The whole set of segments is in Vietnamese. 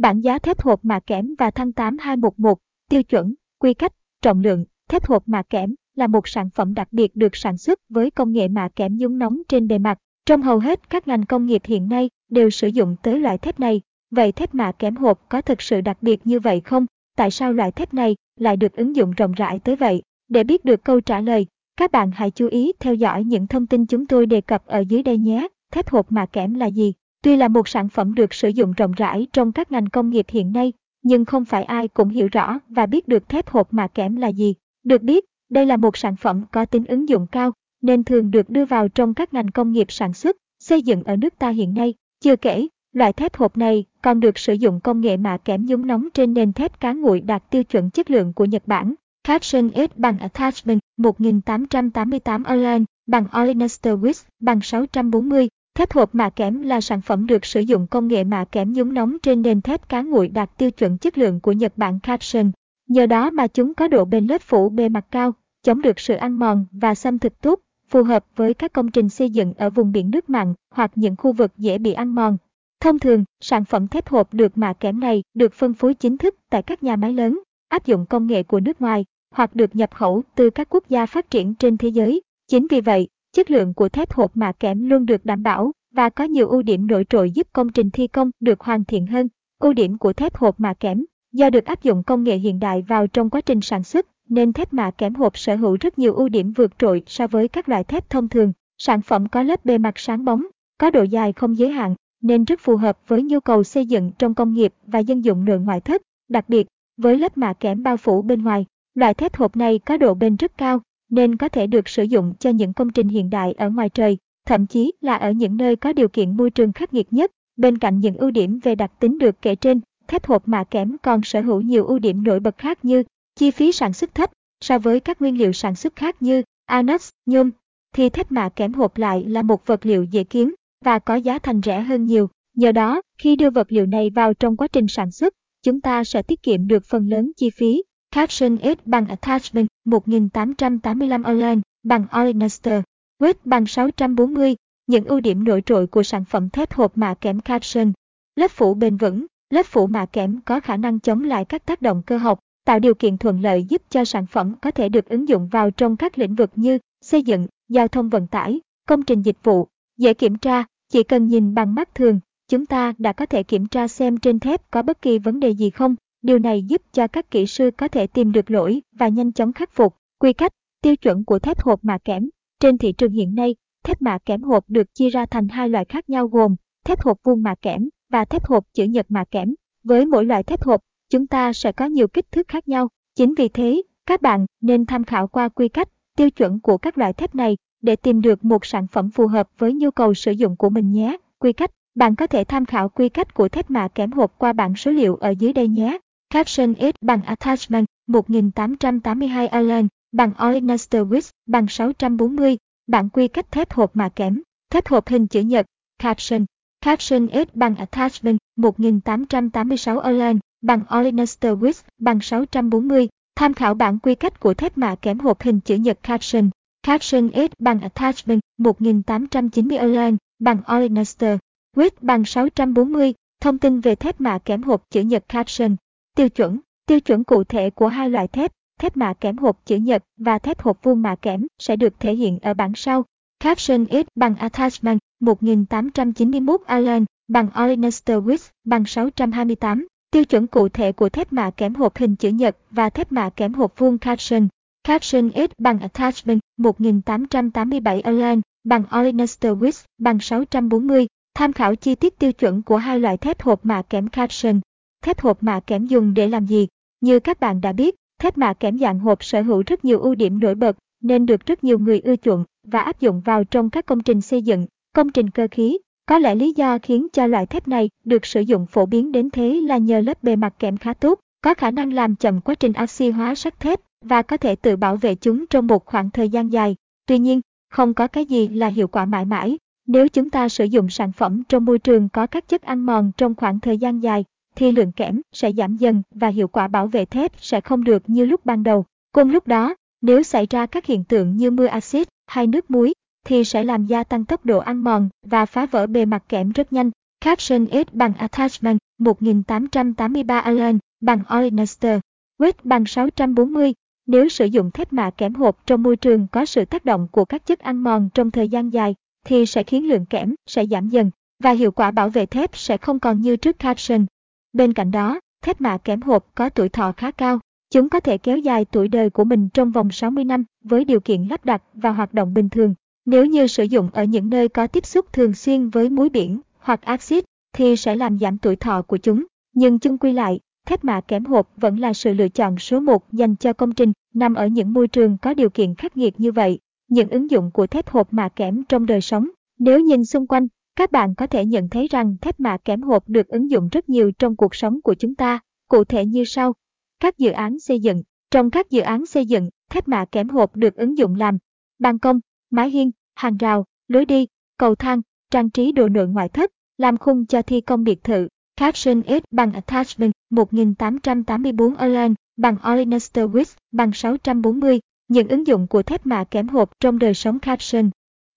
Bảng giá thép hộp mạ kẽm và thăng 8211, tiêu chuẩn, quy cách, trọng lượng, thép hộp mạ kẽm là một sản phẩm đặc biệt được sản xuất với công nghệ mạ kẽm nhúng nóng trên bề mặt. Trong hầu hết các ngành công nghiệp hiện nay đều sử dụng tới loại thép này. Vậy thép mạ kẽm hộp có thực sự đặc biệt như vậy không? Tại sao loại thép này lại được ứng dụng rộng rãi tới vậy? Để biết được câu trả lời, các bạn hãy chú ý theo dõi những thông tin chúng tôi đề cập ở dưới đây nhé. Thép hộp mạ kẽm là gì? Tuy là một sản phẩm được sử dụng rộng rãi trong các ngành công nghiệp hiện nay, nhưng không phải ai cũng hiểu rõ và biết được thép hộp mạ kẽm là gì. Được biết, đây là một sản phẩm có tính ứng dụng cao, nên thường được đưa vào trong các ngành công nghiệp sản xuất, xây dựng ở nước ta hiện nay. Chưa kể, loại thép hộp này còn được sử dụng công nghệ mạ kẽm nhúng nóng trên nền thép cá nguội đạt tiêu chuẩn chất lượng của Nhật Bản. Caption S bằng Attachment 1888 Orlan bằng Olenester Wix bằng 640. Thép hộp mạ kẽm là sản phẩm được sử dụng công nghệ mạ kẽm nhúng nóng trên nền thép cá nguội đạt tiêu chuẩn chất lượng của Nhật Bản Capson. Nhờ đó mà chúng có độ bền lớp phủ bề mặt cao, chống được sự ăn mòn và xâm thực tốt, phù hợp với các công trình xây dựng ở vùng biển nước mặn hoặc những khu vực dễ bị ăn mòn. Thông thường, sản phẩm thép hộp được mạ kẽm này được phân phối chính thức tại các nhà máy lớn, áp dụng công nghệ của nước ngoài hoặc được nhập khẩu từ các quốc gia phát triển trên thế giới. Chính vì vậy, chất lượng của thép hộp mạ kẽm luôn được đảm bảo và có nhiều ưu điểm nổi trội giúp công trình thi công được hoàn thiện hơn. Ưu điểm của thép hộp mạ kẽm do được áp dụng công nghệ hiện đại vào trong quá trình sản xuất nên thép mạ kẽm hộp sở hữu rất nhiều ưu điểm vượt trội so với các loại thép thông thường. Sản phẩm có lớp bề mặt sáng bóng, có độ dài không giới hạn nên rất phù hợp với nhu cầu xây dựng trong công nghiệp và dân dụng nội ngoại thất. Đặc biệt, với lớp mạ kẽm bao phủ bên ngoài, loại thép hộp này có độ bền rất cao nên có thể được sử dụng cho những công trình hiện đại ở ngoài trời, thậm chí là ở những nơi có điều kiện môi trường khắc nghiệt nhất. Bên cạnh những ưu điểm về đặc tính được kể trên, thép hộp mạ kẽm còn sở hữu nhiều ưu điểm nổi bật khác như chi phí sản xuất thấp so với các nguyên liệu sản xuất khác như inox, nhôm, thì thép mạ kẽm hộp lại là một vật liệu dễ kiếm và có giá thành rẻ hơn nhiều. Nhờ đó, khi đưa vật liệu này vào trong quá trình sản xuất, chúng ta sẽ tiết kiệm được phần lớn chi phí. Caption S bằng Attachment 1885 Online bằng Olenester, Weight bằng 640. Những ưu điểm nổi trội của sản phẩm thép hộp mạ kẽm Caption. Lớp phủ bền vững, lớp phủ mạ kẽm có khả năng chống lại các tác động cơ học, tạo điều kiện thuận lợi giúp cho sản phẩm có thể được ứng dụng vào trong các lĩnh vực như xây dựng, giao thông vận tải, công trình dịch vụ. Dễ kiểm tra, chỉ cần nhìn bằng mắt thường, chúng ta đã có thể kiểm tra xem trên thép có bất kỳ vấn đề gì không. Điều này giúp cho các kỹ sư có thể tìm được lỗi và nhanh chóng khắc phục. Quy cách, tiêu chuẩn của thép hộp mạ kẽm. Trên thị trường hiện nay, thép mạ kẽm hộp được chia ra thành hai loại khác nhau gồm thép hộp vuông mạ kẽm và thép hộp chữ nhật mạ kẽm. Với mỗi loại thép hộp, chúng ta sẽ có nhiều kích thước khác nhau. Chính vì thế, các bạn nên tham khảo qua quy cách, tiêu chuẩn của các loại thép này để tìm được một sản phẩm phù hợp với nhu cầu sử dụng của mình nhé. Quy cách, bạn có thể tham khảo quy cách của thép mạ kẽm hộp qua bảng số liệu ở dưới đây nhé. Caption S bằng Attachment 1882 Allen bằng Olenester Wix bằng 640, bản quy cách thép hộp mạ kẽm, thép hộp hình chữ nhật, Caption. Caption S bằng Attachment 1886 Allen bằng Olenester Wix bằng 640, tham khảo bản quy cách của thép mạ kẽm hộp hình chữ nhật Caption. Caption S bằng Attachment 1890 Allen bằng Olenester Wix bằng 640, thông tin về thép mạ kẽm hộp chữ nhật Caption. Tiêu chuẩn, tiêu chuẩn cụ thể của hai loại thép, thép mạ kẽm hộp chữ nhật và thép hộp vuông mạ kẽm sẽ được thể hiện ở bảng sau. Caption S bằng Attachment 1891 Allen bằng Olenester Width bằng 628. Tiêu chuẩn cụ thể của thép mạ kẽm hộp hình chữ nhật và thép mạ kẽm hộp vuông Caption. Caption S bằng Attachment 1887 Allen bằng Olenester Width bằng 640. Tham khảo chi tiết tiêu chuẩn của hai loại thép hộp mạ kẽm Caption. Thép hộp mạ kẽm dùng để làm gì? Như các bạn đã biết, thép mạ kẽm dạng hộp sở hữu rất nhiều ưu điểm nổi bật nên được rất nhiều người ưa chuộng và áp dụng vào trong các công trình xây dựng, công trình cơ khí. Có lẽ lý do khiến cho loại thép này được sử dụng phổ biến đến thế là nhờ lớp bề mặt kẽm khá tốt, có khả năng làm chậm quá trình oxy hóa sắt thép và có thể tự bảo vệ chúng trong một khoảng thời gian dài. Tuy nhiên, không có cái gì là hiệu quả mãi mãi. Nếu chúng ta sử dụng sản phẩm trong môi trường có các chất ăn mòn trong khoảng thời gian dài, thì lượng kẽm sẽ giảm dần và hiệu quả bảo vệ thép sẽ không được như lúc ban đầu. Cùng lúc đó, nếu xảy ra các hiện tượng như mưa axit hay nước muối, thì sẽ làm gia tăng tốc độ ăn mòn và phá vỡ bề mặt kẽm rất nhanh. Caption S bằng Attachment 1883 Allen bằng oyster Width bằng 640. Nếu sử dụng thép mạ kẽm hộp trong môi trường có sự tác động của các chất ăn mòn trong thời gian dài, thì sẽ khiến lượng kẽm sẽ giảm dần và hiệu quả bảo vệ thép sẽ không còn như trước caption. Bên cạnh đó, thép mạ kẽm hộp có tuổi thọ khá cao. Chúng có thể kéo dài tuổi đời của mình trong vòng 60 năm với điều kiện lắp đặt và hoạt động bình thường. Nếu như sử dụng ở những nơi có tiếp xúc thường xuyên với muối biển hoặc axit thì sẽ làm giảm tuổi thọ của chúng. Nhưng chung quy lại, thép mạ kẽm hộp vẫn là sự lựa chọn số 1 dành cho công trình nằm ở những môi trường có điều kiện khắc nghiệt như vậy. Những ứng dụng của thép hộp mạ kẽm trong đời sống. Nếu nhìn xung quanh, các bạn có thể nhận thấy rằng thép mạ kẽm hộp được ứng dụng rất nhiều trong cuộc sống của chúng ta, cụ thể như sau. Các dự án xây dựng. Trong các dự án xây dựng, thép mạ kẽm hộp được ứng dụng làm ban công, mái hiên, hàng rào, lối đi, cầu thang, trang trí đồ nội ngoại thất, làm khung cho thi công biệt thự. Caption S bằng Attachment 1884 Erlang bằng Olenester Wix bằng 640. Những ứng dụng của thép mạ kẽm hộp trong đời sống Caption.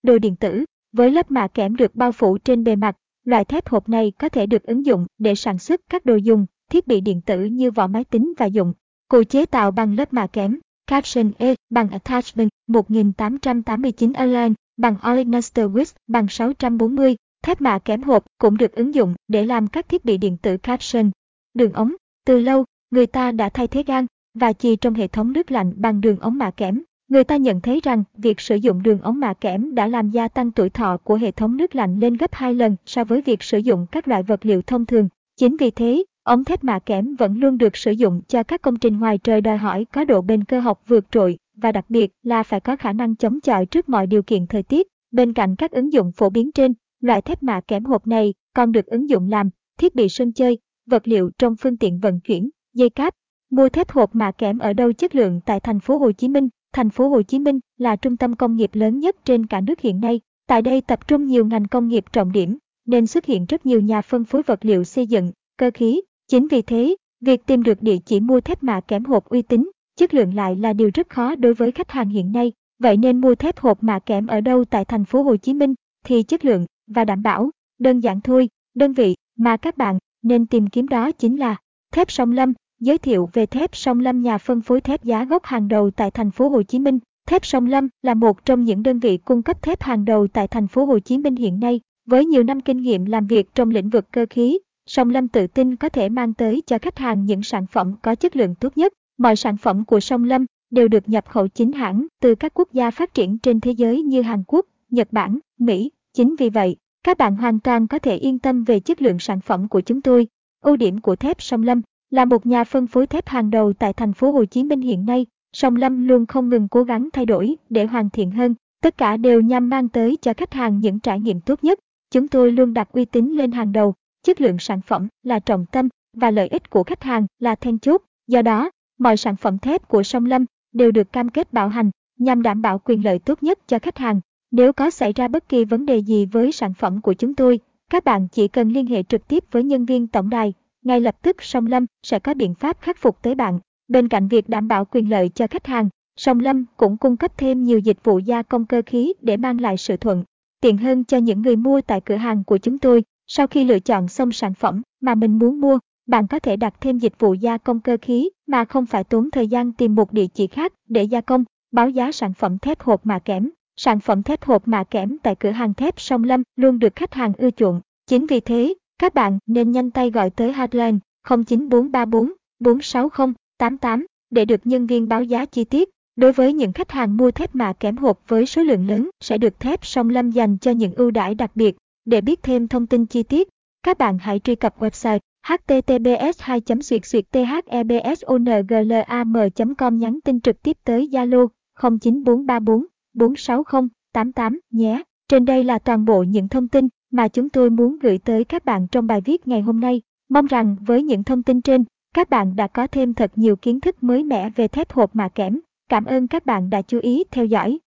Đồ điện tử. Với lớp mạ kẽm được bao phủ trên bề mặt, loại thép hộp này có thể được ứng dụng để sản xuất các đồ dùng, thiết bị điện tử như vỏ máy tính và dụng cụ chế tạo bằng lớp mạ kẽm. Caption E bằng Attachment 1889 Erlang bằng Olenester Width bằng 640. Thép mạ kẽm hộp cũng được ứng dụng để làm các thiết bị điện tử caption. Đường ống. Từ lâu, người ta đã thay thế gan và chì trong hệ thống nước lạnh bằng đường ống mạ kẽm. Người ta nhận thấy rằng việc sử dụng đường ống mạ kẽm đã làm gia tăng tuổi thọ của hệ thống nước lạnh lên gấp 2 lần so với việc sử dụng các loại vật liệu thông thường. Chính vì thế, ống thép mạ kẽm vẫn luôn được sử dụng cho các công trình ngoài trời đòi hỏi có độ bền cơ học vượt trội và đặc biệt là phải có khả năng chống chọi trước mọi điều kiện thời tiết. Bên cạnh các ứng dụng phổ biến trên, loại thép mạ kẽm hộp này còn được ứng dụng làm thiết bị sân chơi, vật liệu trong phương tiện vận chuyển, dây cáp. Mua thép hộp mạ kẽm ở đâu chất lượng tại thành phố Hồ Chí Minh? Thành phố Hồ Chí Minh là trung tâm công nghiệp lớn nhất trên cả nước hiện nay. Tại đây tập trung nhiều ngành công nghiệp trọng điểm, nên xuất hiện rất nhiều nhà phân phối vật liệu xây dựng, cơ khí. Chính vì thế, việc tìm được địa chỉ mua thép mạ kẽm hộp uy tín, chất lượng lại là điều rất khó đối với khách hàng hiện nay. Vậy nên mua thép hộp mạ kẽm ở đâu tại thành phố Hồ Chí Minh thì chất lượng và đảm bảo, đơn giản thôi, đơn vị mà các bạn nên tìm kiếm đó chính là thép sông Lâm, giới thiệu về thép sông Lâm nhà phân phối thép giá gốc hàng đầu tại thành phố Hồ Chí Minh. Thép sông Lâm là một trong những đơn vị cung cấp thép hàng đầu tại thành phố Hồ Chí Minh hiện nay, với nhiều năm kinh nghiệm làm việc trong lĩnh vực cơ khí. Sông Lâm tự tin có thể mang tới cho khách hàng những sản phẩm có chất lượng tốt nhất. Mọi sản phẩm của Sông Lâm đều được nhập khẩu chính hãng từ các quốc gia phát triển trên thế giới như Hàn Quốc, Nhật Bản, Mỹ. Chính vì vậy, các bạn hoàn toàn có thể yên tâm về chất lượng sản phẩm của chúng tôi. Ưu điểm của thép Sông Lâm là một nhà phân phối thép hàng đầu tại thành phố Hồ Chí Minh hiện nay. Song Lâm luôn không ngừng cố gắng thay đổi để hoàn thiện hơn. Tất cả đều nhằm mang tới cho khách hàng những trải nghiệm tốt nhất. Chúng tôi luôn đặt uy tín lên hàng đầu. Chất lượng sản phẩm là trọng tâm và lợi ích của khách hàng là then chốt. Do đó, mọi sản phẩm thép của Song Lâm đều được cam kết bảo hành nhằm đảm bảo quyền lợi tốt nhất cho khách hàng. Nếu có xảy ra bất kỳ vấn đề gì với sản phẩm của chúng tôi, các bạn chỉ cần liên hệ trực tiếp với nhân viên tổng đài. Ngay lập tức Song Lâm sẽ có biện pháp khắc phục tới bạn. Bên cạnh việc đảm bảo quyền lợi cho khách hàng, Song Lâm cũng cung cấp thêm nhiều dịch vụ gia công cơ khí để mang lại sự thuận tiện hơn cho những người mua tại cửa hàng của chúng tôi. Sau khi lựa chọn xong sản phẩm mà mình muốn mua, bạn có thể đặt thêm dịch vụ gia công cơ khí mà không phải tốn thời gian tìm một địa chỉ khác để gia công, báo giá sản phẩm thép hộp mạ kẽm, Sản phẩm thép hộp mạ kẽm tại cửa hàng thép Song Lâm luôn được khách hàng ưa chuộng. Chính vì thế, các bạn nên nhanh tay gọi tới hotline 09434 460 88 để được nhân viên báo giá chi tiết. Đối với những khách hàng mua thép mạ kẽm hộp với số lượng lớn sẽ được thép Song Lâm dành cho những ưu đãi đặc biệt. Để biết thêm thông tin chi tiết, các bạn hãy truy cập website https 2 thebsonglam com nhắn tin trực tiếp tới Zalo 09434 46088 nhé. Trên đây là toàn bộ những thông tin mà chúng tôi muốn gửi tới các bạn trong bài viết ngày hôm nay. Mong rằng với những thông tin trên, các bạn đã có thêm thật nhiều kiến thức mới mẻ về thép hộp mạ kẽm. Cảm ơn các bạn đã chú ý theo dõi.